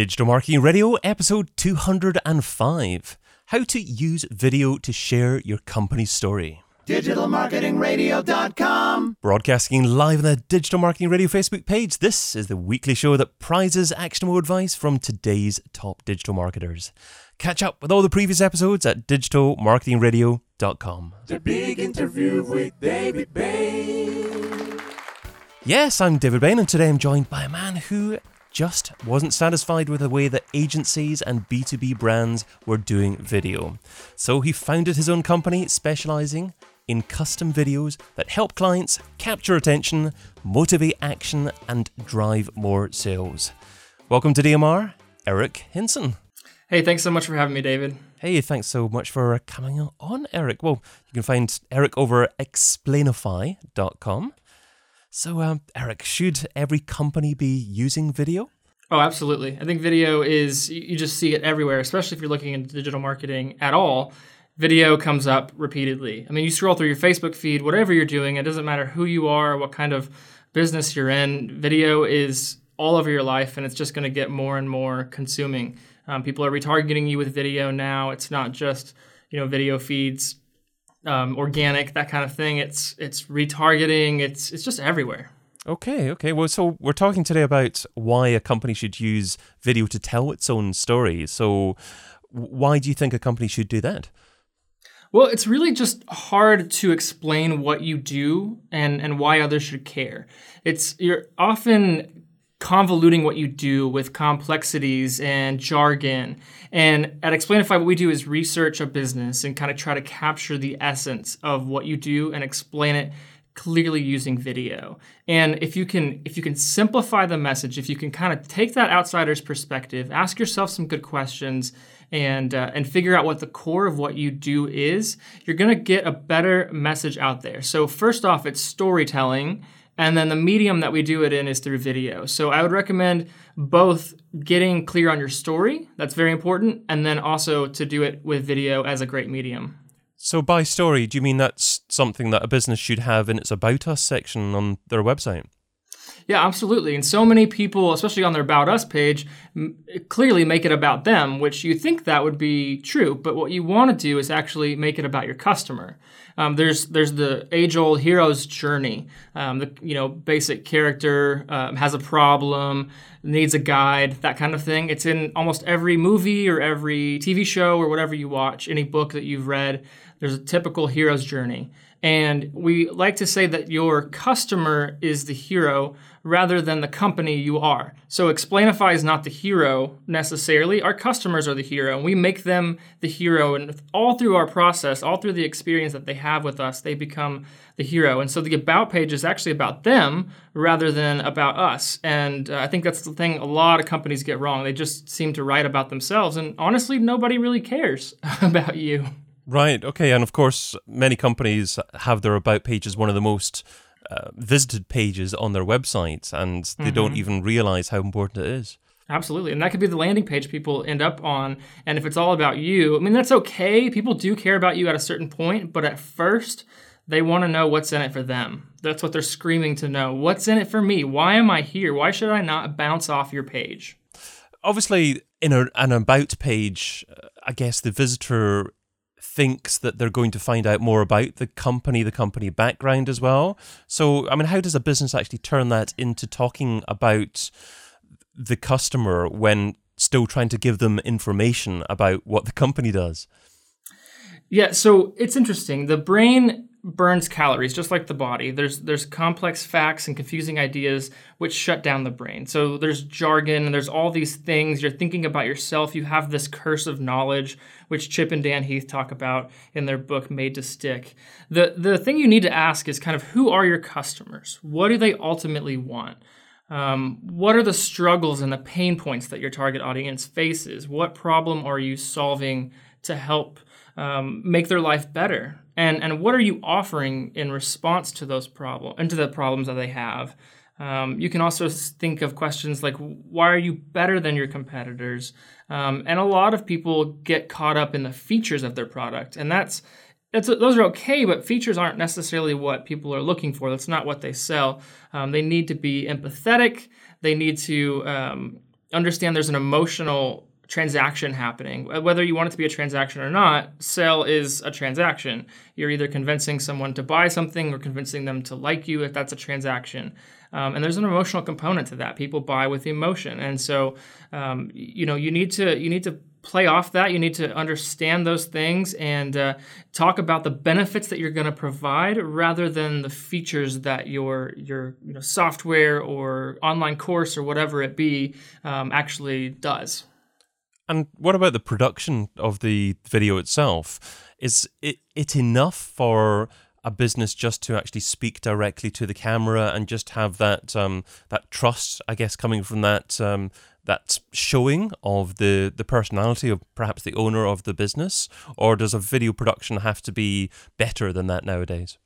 Digital Marketing Radio, episode 205 How to Use Video to Share Your Company's Story. DigitalMarketingRadio.com. Broadcasting live on the Digital Marketing Radio Facebook page, this is the weekly show that prizes actionable advice from today's top digital marketers. Catch up with all the previous episodes at digitalmarketingradio.com. The big interview with David Bain. Yes, I'm David Bain, and today I'm joined by a man who just wasn't satisfied with the way that agencies and B2B brands were doing video. So he founded his own company specializing in custom videos that help clients capture attention, motivate action, and drive more sales. Welcome to DMR, Eric Hinson. Hey, thanks so much for having me, David. Hey, thanks so much for coming on, Eric. Well, you can find Eric over at explainify.com. So, um, Eric, should every company be using video? Oh, absolutely. I think video is, you just see it everywhere, especially if you're looking into digital marketing at all. Video comes up repeatedly. I mean, you scroll through your Facebook feed, whatever you're doing, it doesn't matter who you are, what kind of business you're in, video is all over your life and it's just going to get more and more consuming. Um, people are retargeting you with video now. It's not just, you know, video feeds um, organic, that kind of thing. It's it's retargeting. It's it's just everywhere. Okay, okay. Well, so we're talking today about why a company should use video to tell its own story. So, why do you think a company should do that? Well, it's really just hard to explain what you do and and why others should care. It's you're often convoluting what you do with complexities and jargon. And at Explainify, what we do is research a business and kind of try to capture the essence of what you do and explain it clearly using video. And if you can if you can simplify the message, if you can kind of take that outsider's perspective, ask yourself some good questions and uh, and figure out what the core of what you do is, you're going to get a better message out there. So first off, it's storytelling and then the medium that we do it in is through video. So I would recommend both getting clear on your story, that's very important, and then also to do it with video as a great medium. So, by story, do you mean that's something that a business should have in its About Us section on their website? Yeah, absolutely. And so many people, especially on their About Us page, m- clearly make it about them, which you think that would be true. But what you want to do is actually make it about your customer. Um, there's there's the age old hero's journey. Um, the you know basic character um, has a problem, needs a guide, that kind of thing. It's in almost every movie or every TV show or whatever you watch, any book that you've read. There's a typical hero's journey. And we like to say that your customer is the hero rather than the company you are. So Explainify is not the hero necessarily. Our customers are the hero, and we make them the hero. And all through our process, all through the experience that they have with us, they become the hero. And so the About page is actually about them rather than about us. And uh, I think that's the thing a lot of companies get wrong. They just seem to write about themselves. And honestly, nobody really cares about you. Right. Okay. And of course, many companies have their about page as one of the most uh, visited pages on their websites, and they mm-hmm. don't even realize how important it is. Absolutely. And that could be the landing page people end up on. And if it's all about you, I mean, that's okay. People do care about you at a certain point, but at first, they want to know what's in it for them. That's what they're screaming to know. What's in it for me? Why am I here? Why should I not bounce off your page? Obviously, in a, an about page, uh, I guess the visitor thinks that they're going to find out more about the company, the company background as well. So, I mean, how does a business actually turn that into talking about the customer when still trying to give them information about what the company does? Yeah, so it's interesting. The brain burns calories just like the body. There's there's complex facts and confusing ideas which shut down the brain. So there's jargon and there's all these things you're thinking about yourself. You have this curse of knowledge which Chip and Dan Heath talk about in their book Made to Stick. The the thing you need to ask is kind of who are your customers? What do they ultimately want? Um, what are the struggles and the pain points that your target audience faces? What problem are you solving to help um, make their life better? And and what are you offering in response to those problems and to the problems that they have um, you can also think of questions like why are you better than your competitors um, and a lot of people get caught up in the features of their product and that's that's, those are okay, but features aren't necessarily what people are looking for. That's not what they sell. Um, they need to be empathetic. They need to um, understand there's an emotional transaction happening. Whether you want it to be a transaction or not, sale is a transaction. You're either convincing someone to buy something or convincing them to like you if that's a transaction. Um, and there's an emotional component to that. People buy with emotion, and so um, you know you need to you need to play off that. You need to understand those things and uh, talk about the benefits that you're going to provide rather than the features that your your you know, software or online course or whatever it be um, actually does. And what about the production of the video itself? Is it, it enough for a business just to actually speak directly to the camera and just have that um, that trust, I guess, coming from that um, that showing of the the personality of perhaps the owner of the business, or does a video production have to be better than that nowadays?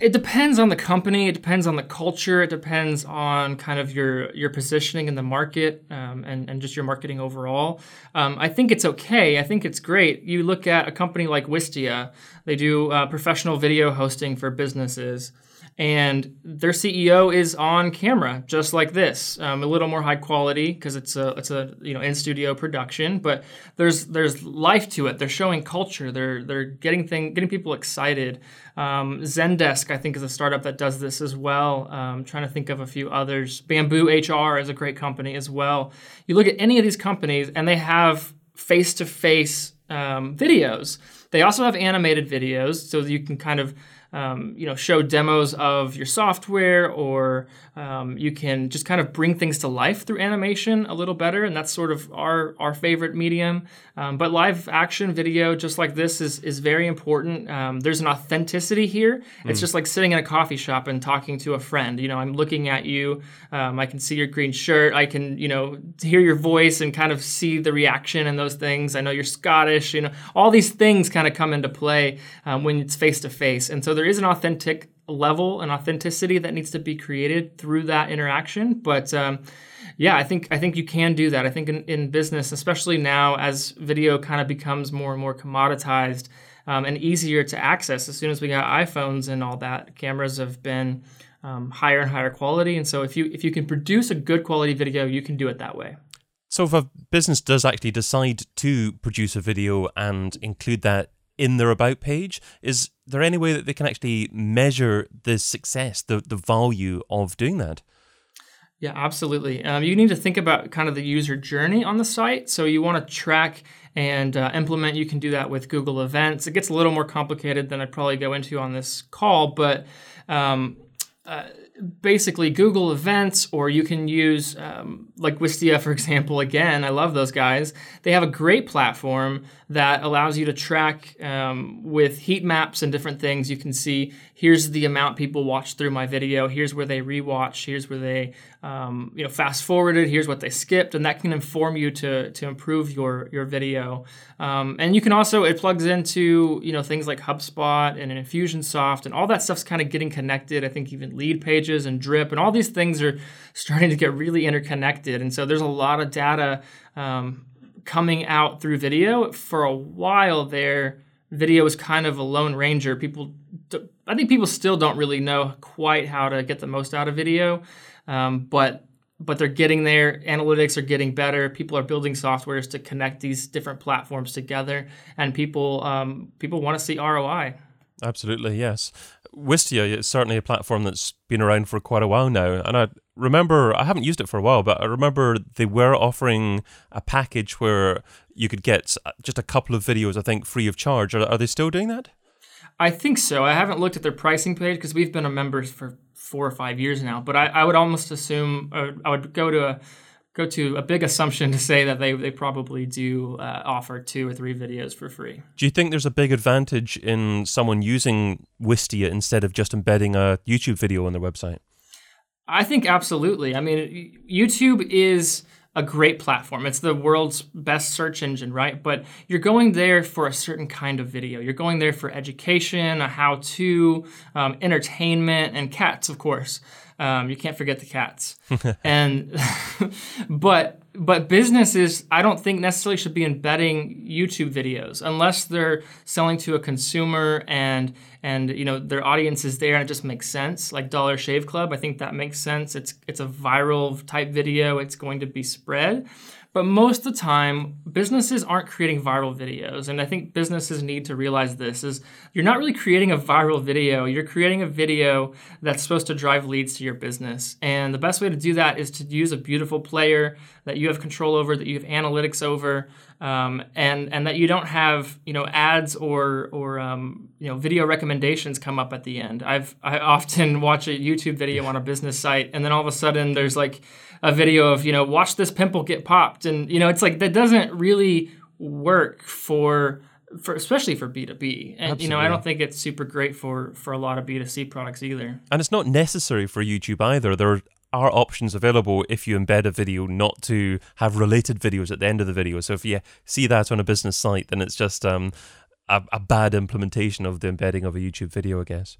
It depends on the company. It depends on the culture. It depends on kind of your your positioning in the market um, and and just your marketing overall. Um, I think it's okay. I think it's great. You look at a company like Wistia. They do uh, professional video hosting for businesses and their CEO is on camera just like this, um, a little more high quality because it's a it's a you know in studio production, but there's there's life to it. They're showing culture. They're they're getting thing getting people excited. Um, Zendesk I think is a startup that does this as well. Um, trying to think of a few others. Bamboo HR is a great company as well. You look at any of these companies and they have face to face videos. They also have animated videos, so you can kind of um, you know, show demos of your software, or um, you can just kind of bring things to life through animation a little better, and that's sort of our our favorite medium. Um, but live action video, just like this, is is very important. Um, there's an authenticity here. It's mm. just like sitting in a coffee shop and talking to a friend. You know, I'm looking at you. Um, I can see your green shirt. I can you know hear your voice and kind of see the reaction and those things. I know you're Scottish. You know, all these things kind of come into play um, when it's face to face, and so there is an authentic level and authenticity that needs to be created through that interaction. But um, yeah, I think I think you can do that. I think in, in business, especially now as video kind of becomes more and more commoditized um, and easier to access. As soon as we got iPhones and all that, cameras have been um, higher and higher quality. And so if you if you can produce a good quality video, you can do it that way. So if a business does actually decide to produce a video and include that in their about page. Is there any way that they can actually measure the success, the, the value of doing that? Yeah, absolutely. Um, you need to think about kind of the user journey on the site. So you want to track and uh, implement. You can do that with Google Events. It gets a little more complicated than I'd probably go into on this call, but um, uh, basically Google Events, or you can use um, like Wistia, for example. Again, I love those guys. They have a great platform that allows you to track um, with heat maps and different things. You can see here's the amount people watched through my video. Here's where they rewatched. Here's where they um, you know fast forwarded. Here's what they skipped, and that can inform you to to improve your your video. Um, and you can also it plugs into you know things like HubSpot and Infusionsoft, and all that stuff's kind of getting connected. I think even Leadpages and Drip and all these things are starting to get really interconnected. And so there's a lot of data um, coming out through video. For a while there, video was kind of a lone ranger. People, I think people still don't really know quite how to get the most out of video, um, but but they're getting there. Analytics are getting better. People are building softwares to connect these different platforms together, and people um, people want to see ROI. Absolutely, yes. Wistia is certainly a platform that's been around for quite a while now, and I remember I haven't used it for a while, but I remember they were offering a package where you could get just a couple of videos, I think, free of charge. Are, are they still doing that? I think so. I haven't looked at their pricing page because we've been a member for four or five years now, but I, I would almost assume uh, I would go to a go to a big assumption to say that they, they probably do uh, offer two or three videos for free. Do you think there's a big advantage in someone using Wistia instead of just embedding a YouTube video on their website? I think absolutely. I mean, YouTube is a great platform. It's the world's best search engine, right? But you're going there for a certain kind of video. You're going there for education, a how to, um, entertainment, and cats, of course. Um, you can't forget the cats. and but but businesses, I don't think necessarily should be embedding YouTube videos unless they're selling to a consumer and and you know their audience is there and it just makes sense. Like Dollar Shave Club, I think that makes sense. It's it's a viral type video. It's going to be spread. But most of the time, businesses aren't creating viral videos. And I think businesses need to realize this is you're not really creating a viral video. You're creating a video that's supposed to drive leads to your business. And the best way to do that is to use a beautiful player that you have control over, that you have analytics over, um, and and that you don't have you know ads or or um, you know video recommendations come up at the end. I've I often watch a YouTube video on a business site, and then all of a sudden there's like a video of you know watch this pimple get popped, and you know it's like that doesn't really work for for especially for B2B. And Absolutely. you know, I don't think it's super great for for a lot of B2C products either. And it's not necessary for YouTube either. There are options available if you embed a video not to have related videos at the end of the video. So if you see that on a business site, then it's just um, a, a bad implementation of the embedding of a YouTube video, I guess.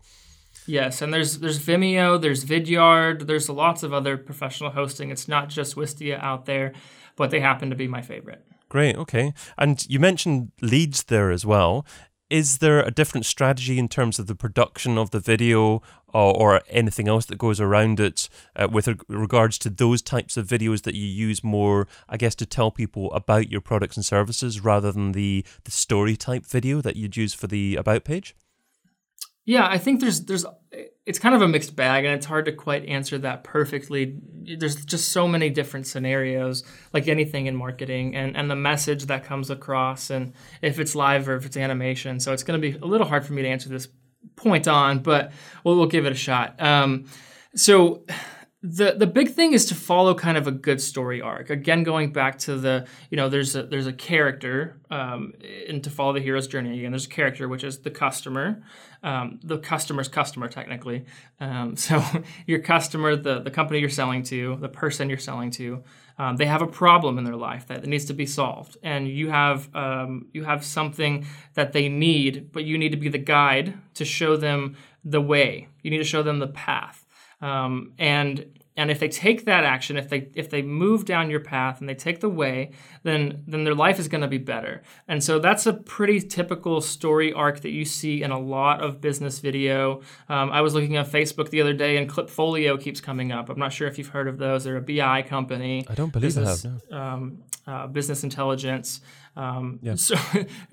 Yes, and there's there's Vimeo, there's Vidyard, there's lots of other professional hosting. It's not just Wistia out there, but they happen to be my favorite. Great, okay. And you mentioned leads there as well is there a different strategy in terms of the production of the video or, or anything else that goes around it uh, with regards to those types of videos that you use more, I guess, to tell people about your products and services rather than the, the story type video that you'd use for the about page? Yeah, I think there's there's it's kind of a mixed bag and it's hard to quite answer that perfectly. There's just so many different scenarios like anything in marketing and and the message that comes across and if it's live or if it's animation. So it's going to be a little hard for me to answer this point on, but we'll, we'll give it a shot. Um, so the the big thing is to follow kind of a good story arc. Again, going back to the you know there's a there's a character um, and to follow the hero's journey. Again, there's a character which is the customer, um, the customer's customer technically. Um, so your customer, the the company you're selling to, the person you're selling to, um, they have a problem in their life that needs to be solved, and you have um, you have something that they need, but you need to be the guide to show them the way. You need to show them the path. Um, and and if they take that action, if they if they move down your path and they take the way, then then their life is going to be better. And so that's a pretty typical story arc that you see in a lot of business video. Um, I was looking on Facebook the other day, and Klipfolio keeps coming up. I'm not sure if you've heard of those. They're a BI company. I don't believe business, I have. No. Um, uh, business intelligence. Um, yeah. So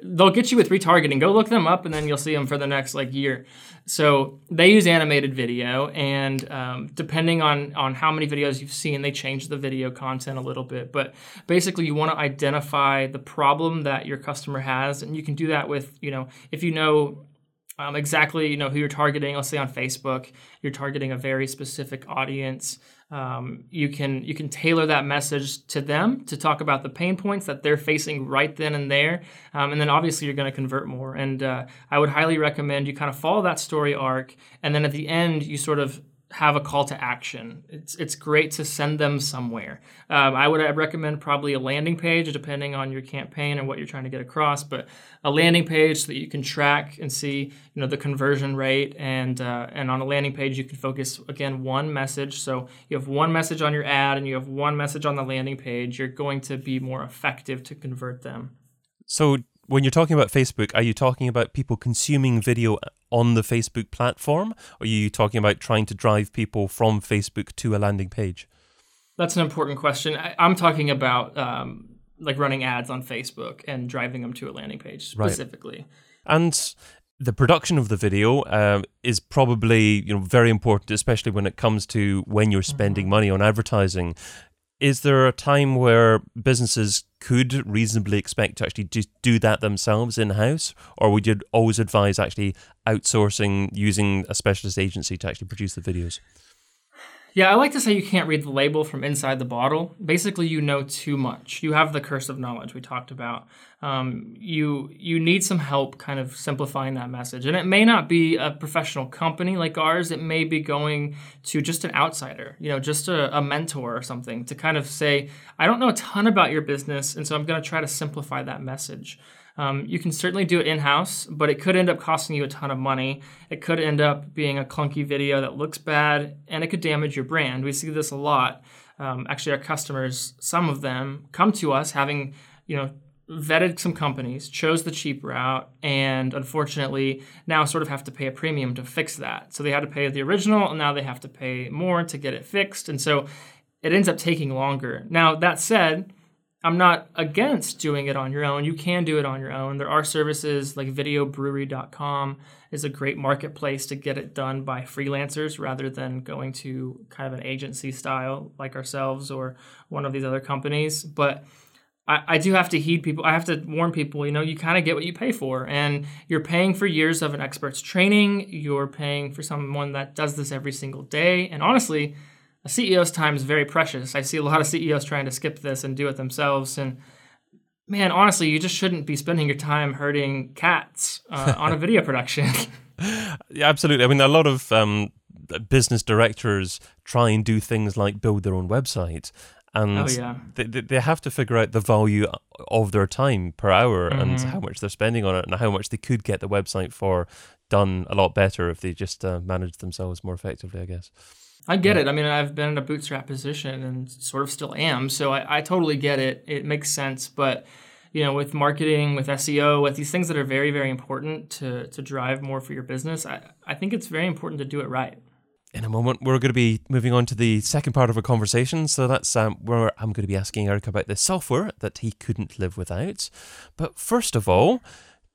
they'll get you with retargeting. Go look them up, and then you'll see them for the next like year. So they use animated video, and um, depending on on how many videos you've seen, they change the video content a little bit. But basically, you want to identify the problem that your customer has, and you can do that with you know if you know um, exactly you know who you're targeting. Let's say on Facebook, you're targeting a very specific audience. Um, you can you can tailor that message to them to talk about the pain points that they're facing right then and there, um, and then obviously you're going to convert more. And uh, I would highly recommend you kind of follow that story arc, and then at the end you sort of have a call to action. It's it's great to send them somewhere. Um, I would recommend probably a landing page, depending on your campaign and what you're trying to get across. But a landing page so that you can track and see, you know, the conversion rate, and uh, and on a landing page you can focus again one message. So you have one message on your ad and you have one message on the landing page. You're going to be more effective to convert them. So when you're talking about Facebook, are you talking about people consuming video on the Facebook platform? Or are you talking about trying to drive people from Facebook to a landing page? That's an important question. I, am talking about um, like running ads on Facebook and driving them to a landing page specifically. Right. And the production of the video uh, is probably you know very important, especially when it comes to when you're spending mm-hmm. money on advertising. Is there a time where businesses could reasonably expect to actually just do that themselves in house, or would you always advise actually outsourcing using a specialist agency to actually produce the videos? Yeah, I like to say you can't read the label from inside the bottle. Basically, you know too much. You have the curse of knowledge we talked about. Um, you you need some help kind of simplifying that message, and it may not be a professional company like ours. It may be going to just an outsider, you know, just a, a mentor or something to kind of say, I don't know a ton about your business, and so I'm going to try to simplify that message. Um, you can certainly do it in house, but it could end up costing you a ton of money. It could end up being a clunky video that looks bad and it could damage your brand. We see this a lot. Um, actually, our customers, some of them, come to us having, you know, vetted some companies, chose the cheap route, and unfortunately now sort of have to pay a premium to fix that. So they had to pay the original, and now they have to pay more to get it fixed. And so it ends up taking longer. Now, that said, I'm not against doing it on your own. You can do it on your own. There are services like videobrewery.com is a great marketplace to get it done by freelancers rather than going to kind of an agency style like ourselves or one of these other companies. But I, I do have to heed people. I have to warn people, you know, you kind of get what you pay for. And you're paying for years of an expert's training. You're paying for someone that does this every single day. And honestly, a CEO's time is very precious. I see a lot of CEOs trying to skip this and do it themselves. And man, honestly, you just shouldn't be spending your time herding cats uh, on a video production. yeah, absolutely. I mean, a lot of um, business directors try and do things like build their own website and oh, yeah. they, they have to figure out the value of their time per hour Mm-hmm. and how much they're spending on it and how much they could get the website for done a lot better if they just uh, managed themselves more effectively, I guess. I get it. I mean, I've been in a bootstrap position and sort of still am, so I, I totally get it. It makes sense, but you know, with marketing, with SEO, with these things that are very, very important to to drive more for your business, I, I think it's very important to do it right. In a moment, we're going to be moving on to the second part of our conversation. So that's um, where I'm going to be asking Eric about the software that he couldn't live without. But first of all,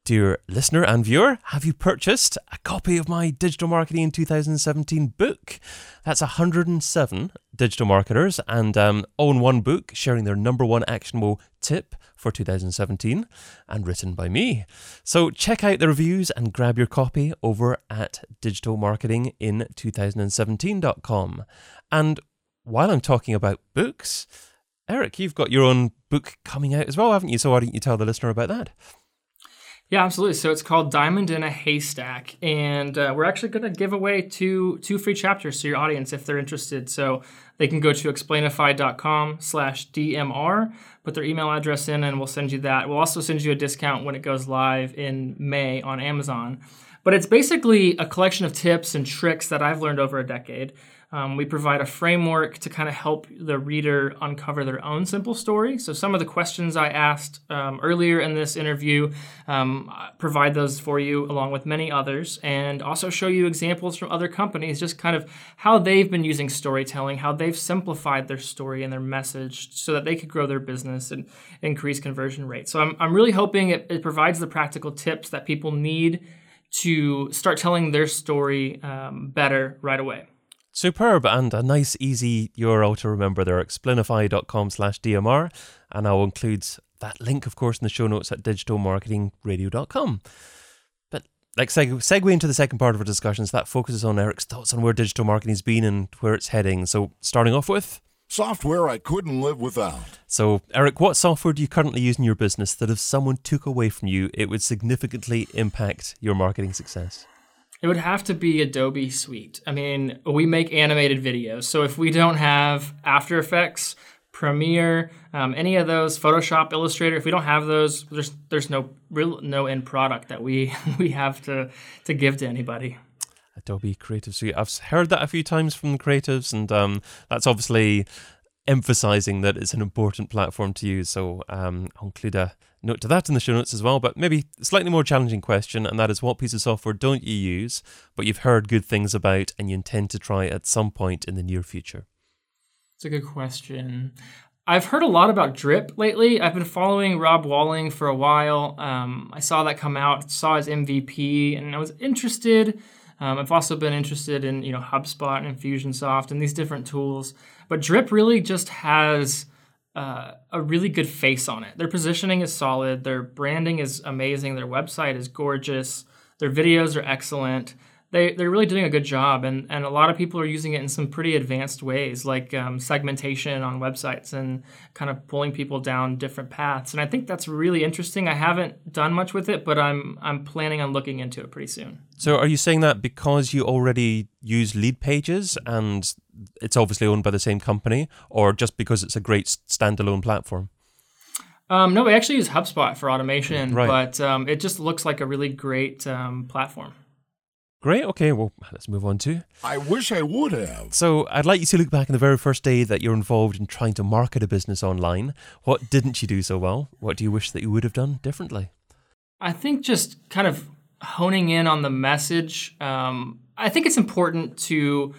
dear listener and viewer, have you purchased a copy of my Digital Marketing in 2017 book? That's 107 digital marketers and um, all in one book sharing their number one actionable tip for 2017 and written by me. So check out the reviews and grab your copy over at digitalmarketingin2017.com. And while I'm talking about books, Eric, you've got your own book coming out as well, haven't you? So why don't you tell the listener about that? Yeah, absolutely. So it's called Diamond in a Haystack, and uh, we're actually going to give away two two free chapters to your audience if they're interested. So they can go to explainify.com/dmr, put their email address in, and we'll send you that. We'll also send you a discount when it goes live in May on Amazon. But it's basically a collection of tips and tricks that I've learned over a decade. Um, we provide a framework to kind of help the reader uncover their own simple story. So, some of the questions I asked um, earlier in this interview, um, provide those for you along with many others, and also show you examples from other companies, just kind of how they've been using storytelling, how they've simplified their story and their message so that they could grow their business and increase conversion rates. So, I'm, I'm really hoping it, it provides the practical tips that people need to start telling their story um, better right away. Superb and a nice easy URL to remember there, explainify.com slash DMR. And I'll include that link, of course, in the show notes at digitalmarketingradio.com. But like seg- segue into the second part of our discussions, that focuses on Eric's thoughts on where digital marketing's been and where it's heading. So starting off with Software I couldn't live without. so, Eric, what software do you currently use in your business that if someone took away from you, it would significantly impact your marketing success? It would have to be Adobe Suite. I mean, we make animated videos. So if we don't have After Effects, Premiere, um, any of those, Photoshop, Illustrator, if we don't have those, there's there's no real no end product that we we have to to give to anybody. Adobe Creative Suite. I've heard that a few times from the creatives, and um, that's obviously emphasizing that it's an important platform to use. So um, I'll include a note to that in the show notes as well. But maybe slightly more challenging question, and that is what piece of software don't you use, but you've heard good things about and you intend to try at some point in the near future? It's a good question. I've heard a lot about Drip lately. I've been following Rob Walling for a while. Um, I saw that come out, saw his MVP, and I was interested. Um, I've also been interested in you know HubSpot and Infusionsoft and these different tools, but Drip really just has uh, a really good face on it. Their positioning is solid, their branding is amazing, their website is gorgeous, their videos are excellent. They, they're really doing a good job, and, and a lot of people are using it in some pretty advanced ways, like um, segmentation on websites and kind of pulling people down different paths. And I think that's really interesting. I haven't done much with it, but I'm I'm planning on looking into it pretty soon. So are you saying that because you already use lead pages and it's obviously owned by the same company, or just because it's a great standalone platform? Um, no, we actually use HubSpot for automation, Right. but um, it just looks like a really great um, platform. Great. Okay. Well, let's move on to. I wish I would have. So, I'd like you to look back on the very first day that you're involved in trying to market a business online. What didn't you do so well? What do you wish that you would have done differently? I think just kind of honing in on the message. Um, I think it's important to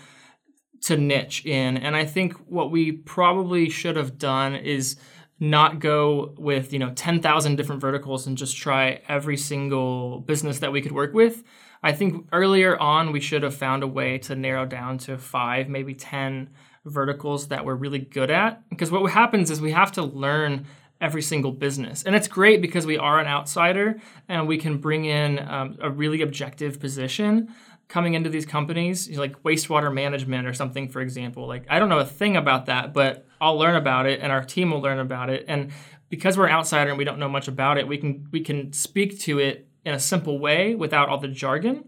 to niche in, and I think what we probably should have done is not go with you know ten thousand different verticals and just try every single business that we could work with. I think earlier on we should have found a way to narrow down to five, maybe ten verticals that we're really good at. Because what happens is we have to learn every single business. And it's great because we are an outsider and we can bring in um, a really objective position coming into these companies, you know, like wastewater management or something, for example. Like, I don't know a thing about that, but I'll learn about it and our team will learn about it. And because we're an outsider and we don't know much about it, we can we can speak to it in a simple way without all the jargon.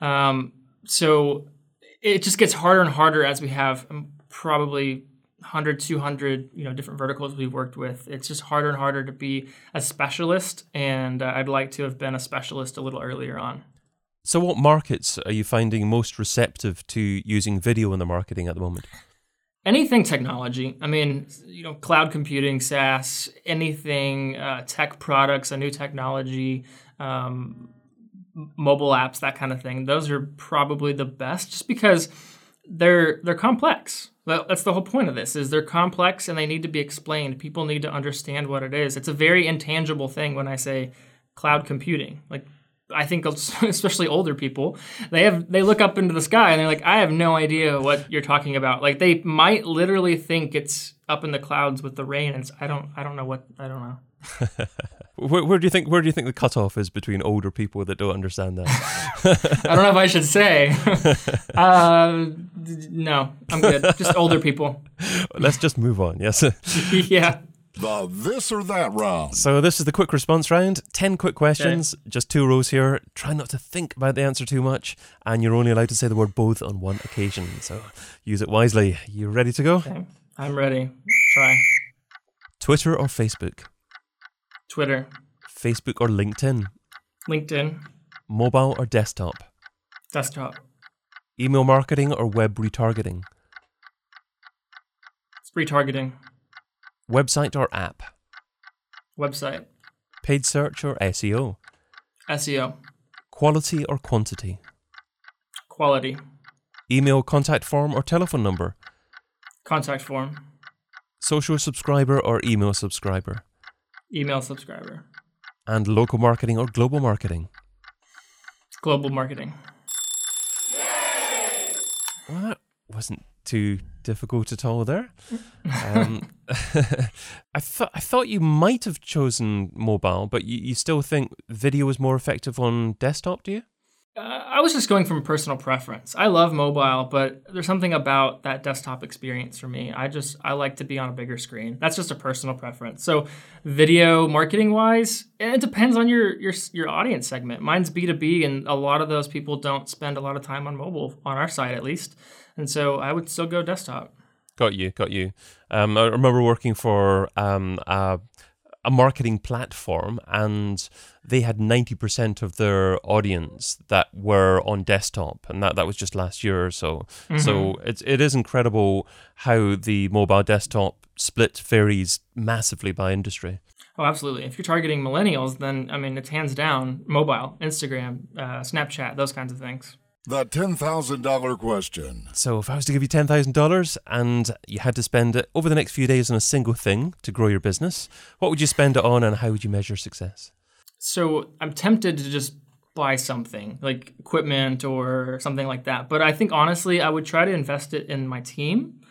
Um, so it just gets harder and harder as we have um, probably 100 200 you know different verticals we've worked with it's just harder and harder to be a specialist and uh, i'd like to have been a specialist a little earlier on So, what markets are you finding most receptive to using video in the marketing at the moment? anything technology i mean you know cloud computing saas anything uh, tech products a new technology um, mobile apps that kind of thing those are probably the best just because they're they're complex that's the whole point of this is they're complex and they need to be explained people need to understand what it is it's a very intangible thing when i say cloud computing like I think especially older people, they have they look up into the sky and they're like, I have no idea what you're talking about. Like they might literally think it's up in the clouds with the rain. And I don't I don't know what I don't know. Where, where do you think where do you think the cutoff is between older people that don't understand that? I don't know if I should say. uh, d- no, I'm good. Just older people. Let's just move on. Yes. yeah. The this or that round. So this is the quick response round. Ten quick questions, just two rows here. Try not to think about the answer too much, and you're only allowed to say the word both on one occasion. So use it wisely. You ready to go? Okay. I'm ready. Try. Twitter or Facebook? Twitter, Facebook or LinkedIn? LinkedIn, Mobile or desktop? desktop, Email marketing or web retargeting? retargeting, Website or app? website, Paid search or SEO? SEO, Quality or quantity? quality, Email contact form or telephone number? contact form, Social subscriber or email subscriber? Email subscriber, And local marketing or global marketing? global marketing. Well, that wasn't too difficult at all there. Um, I thought I thought you might have chosen mobile, but you, you still think video is more effective on desktop, do you? Uh, I was just going from personal preference. I love mobile, but there's something about that desktop experience for me. I just I like to be on a bigger screen. That's just a personal preference. So, video marketing wise, it depends on your your your audience segment. Mine's B2B and a lot of those people don't spend a lot of time on mobile on our side at least. And so, I would still go desktop. Got you, got you. Um, I remember working for um, a marketing platform, and they had ninety percent of their audience that were on desktop, and that, that was just last year or so. So it's it is incredible how the mobile desktop split varies massively by industry. Oh, absolutely. If you're targeting millennials, then I mean, it's hands down mobile, Instagram, uh, Snapchat, those kinds of things. The $10,000 question. So if I was to give you ten thousand dollars and you had to spend it over the next few days on a single thing to grow your business, what would you spend it on, and how would you measure success? So I'm tempted to just buy something like equipment or something like that. But I think honestly, I would try to invest it in my team.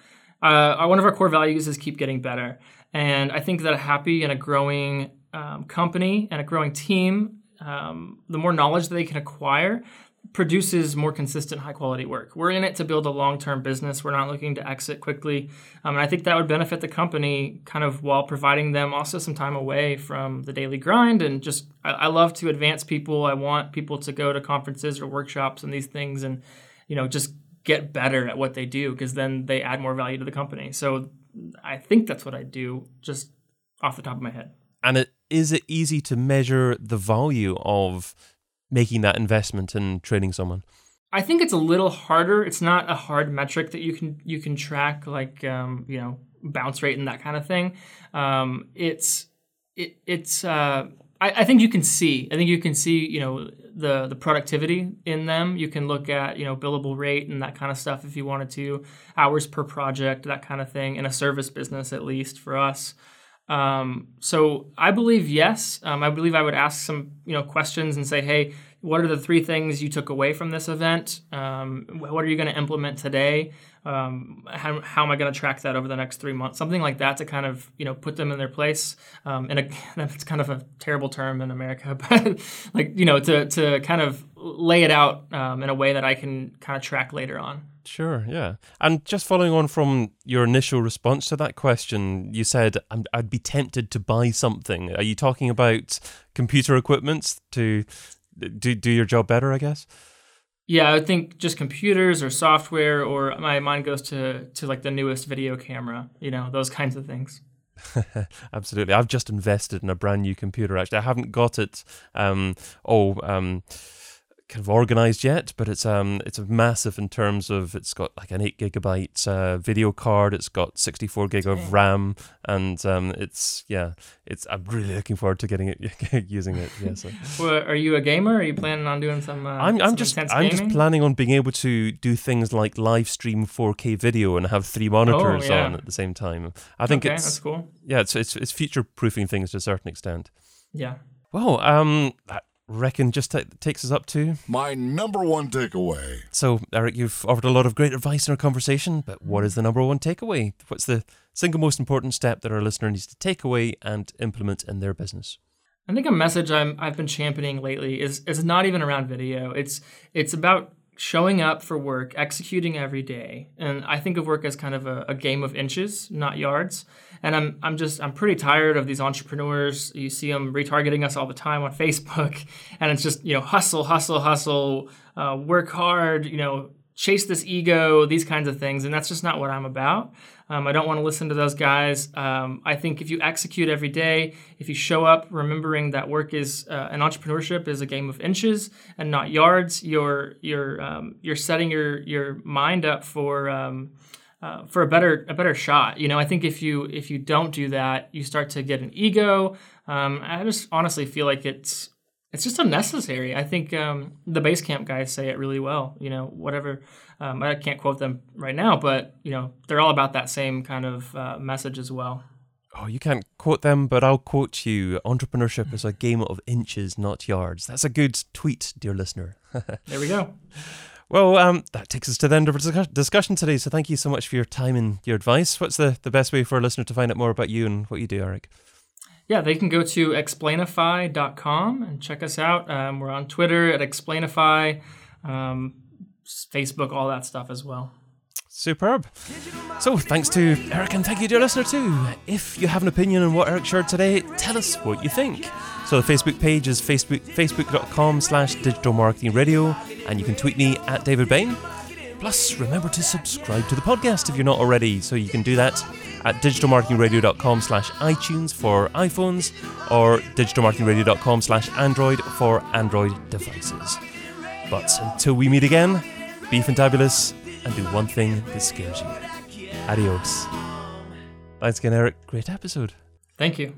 Uh, one of our core values is keep getting better. And I think that a happy and a growing um, company and a growing team, um, the more knowledge that they can acquire, produces more consistent, high quality work. We're in it to build a long term business. We're not looking to exit quickly. Um, and I think that would benefit the company kind of while providing them also some time away from the daily grind. And just, I, I love to advance people. I want people to go to conferences or workshops and these things and, you know, just get better at what they do because then they add more value to the company. So I think that's what I do just off the top of my head. And it, is it easy to measure the value of making that investment in training someone? I think it's a little harder. It's not a hard metric that you can you can track like um, you know bounce rate and that kind of thing. Um, it's it, it's uh, I, I, think you can see. I think you can see you know the the productivity in them. You can look at you know billable rate and that kind of stuff if you wanted to, hours per project, that kind of thing in a service business at least for us. Um, so I believe yes. Um, I believe I would ask some you know questions and say, hey, what are the three things you took away from this event? Um, what are you going to implement today? Um, how, how, am I going to track that over the next three months? Something like that to kind of you know put them in their place. Um, and it's kind of a terrible term in America, but like you know to to kind of lay it out um, in a way that I can kind of track later on. Sure, yeah. And just following on from your initial response to that question, you said i would be tempted to buy something. Are you talking about computer equipment to do do your job better? I guess. Yeah, I would think just computers or software, or my mind goes to to like the newest video camera. You know, those kinds of things. Absolutely, I've just invested in a brand new computer. Actually, I haven't got it. Um, oh. Um, kind of organized yet, but it's um it's a massive in terms of it's got like an eight gigabyte uh, video card, it's got sixty four gig of RAM, and um it's yeah it's I'm really looking forward to getting it using it. Yeah. So. well, are you a gamer? Are you planning on doing some? Uh, I'm I'm some just I'm just planning on being able to do things like live stream 4K video and have three monitors oh, yeah. on at the same time. I think okay, it's that's cool. Yeah, it's it's it's future proofing things to a certain extent. Yeah. Well, um, reckon just t- takes us up to my number one takeaway. So, Eric, you've offered a lot of great advice in our conversation, but what is the number one takeaway? What's the single most important step that our listener needs to take away and implement in their business? I think a message I'm I've been championing lately is is not even around video. It's it's about showing up for work, executing every day. And I think of work as kind of a, a, game of inches, not yards. And I'm, I'm just, I'm pretty tired of these entrepreneurs. You see them retargeting us all the time on Facebook. And it's just, you know, hustle, hustle, hustle, uh, work hard, you know, chase this ego, these kinds of things. And that's just not what I'm about. Um, I don't want to listen to those guys. Um, I think if you execute every day, if you show up remembering that work is uh, an entrepreneurship is a game of inches and not yards, you're you're um, you're setting your your mind up for. Um, uh, for a better a better shot, you know, I think if you if you don't do that, you start to get an ego. Um, I just honestly feel like it's it's just unnecessary. I think um, the Basecamp guys say it really well. You know, whatever. Um, I can't quote them right now, but you know, they're all about that same kind of uh, message as well. Oh, you can't quote them, but I'll quote you. Entrepreneurship is a game of inches, not yards. That's a good tweet, dear listener. there we go. Well, um, that takes us to the end of our discussion today. So thank you so much for your time and your advice. What's the, the best way for a listener to find out more about you and what you do, Eric? Yeah, they can go to explainify.com and check us out. Um, we're on Twitter at explainify, um, Facebook, all that stuff as well. Superb. So, thanks to Eric and thank you, dear listener, too. If you have an opinion on what Eric shared today, tell us what you think. So, the Facebook page is facebook, facebook.com slash digital marketing radio, and you can tweet me at David Bain. Plus, remember to subscribe to the podcast if you're not already, so you can do that at digitalmarketingradio.com slash iTunes for iPhones or digitalmarketingradio.com slash Android for Android devices. But until we meet again, be fantabulous and do one thing that scares you. Adios. Thanks again, Eric. Great episode. Thank you.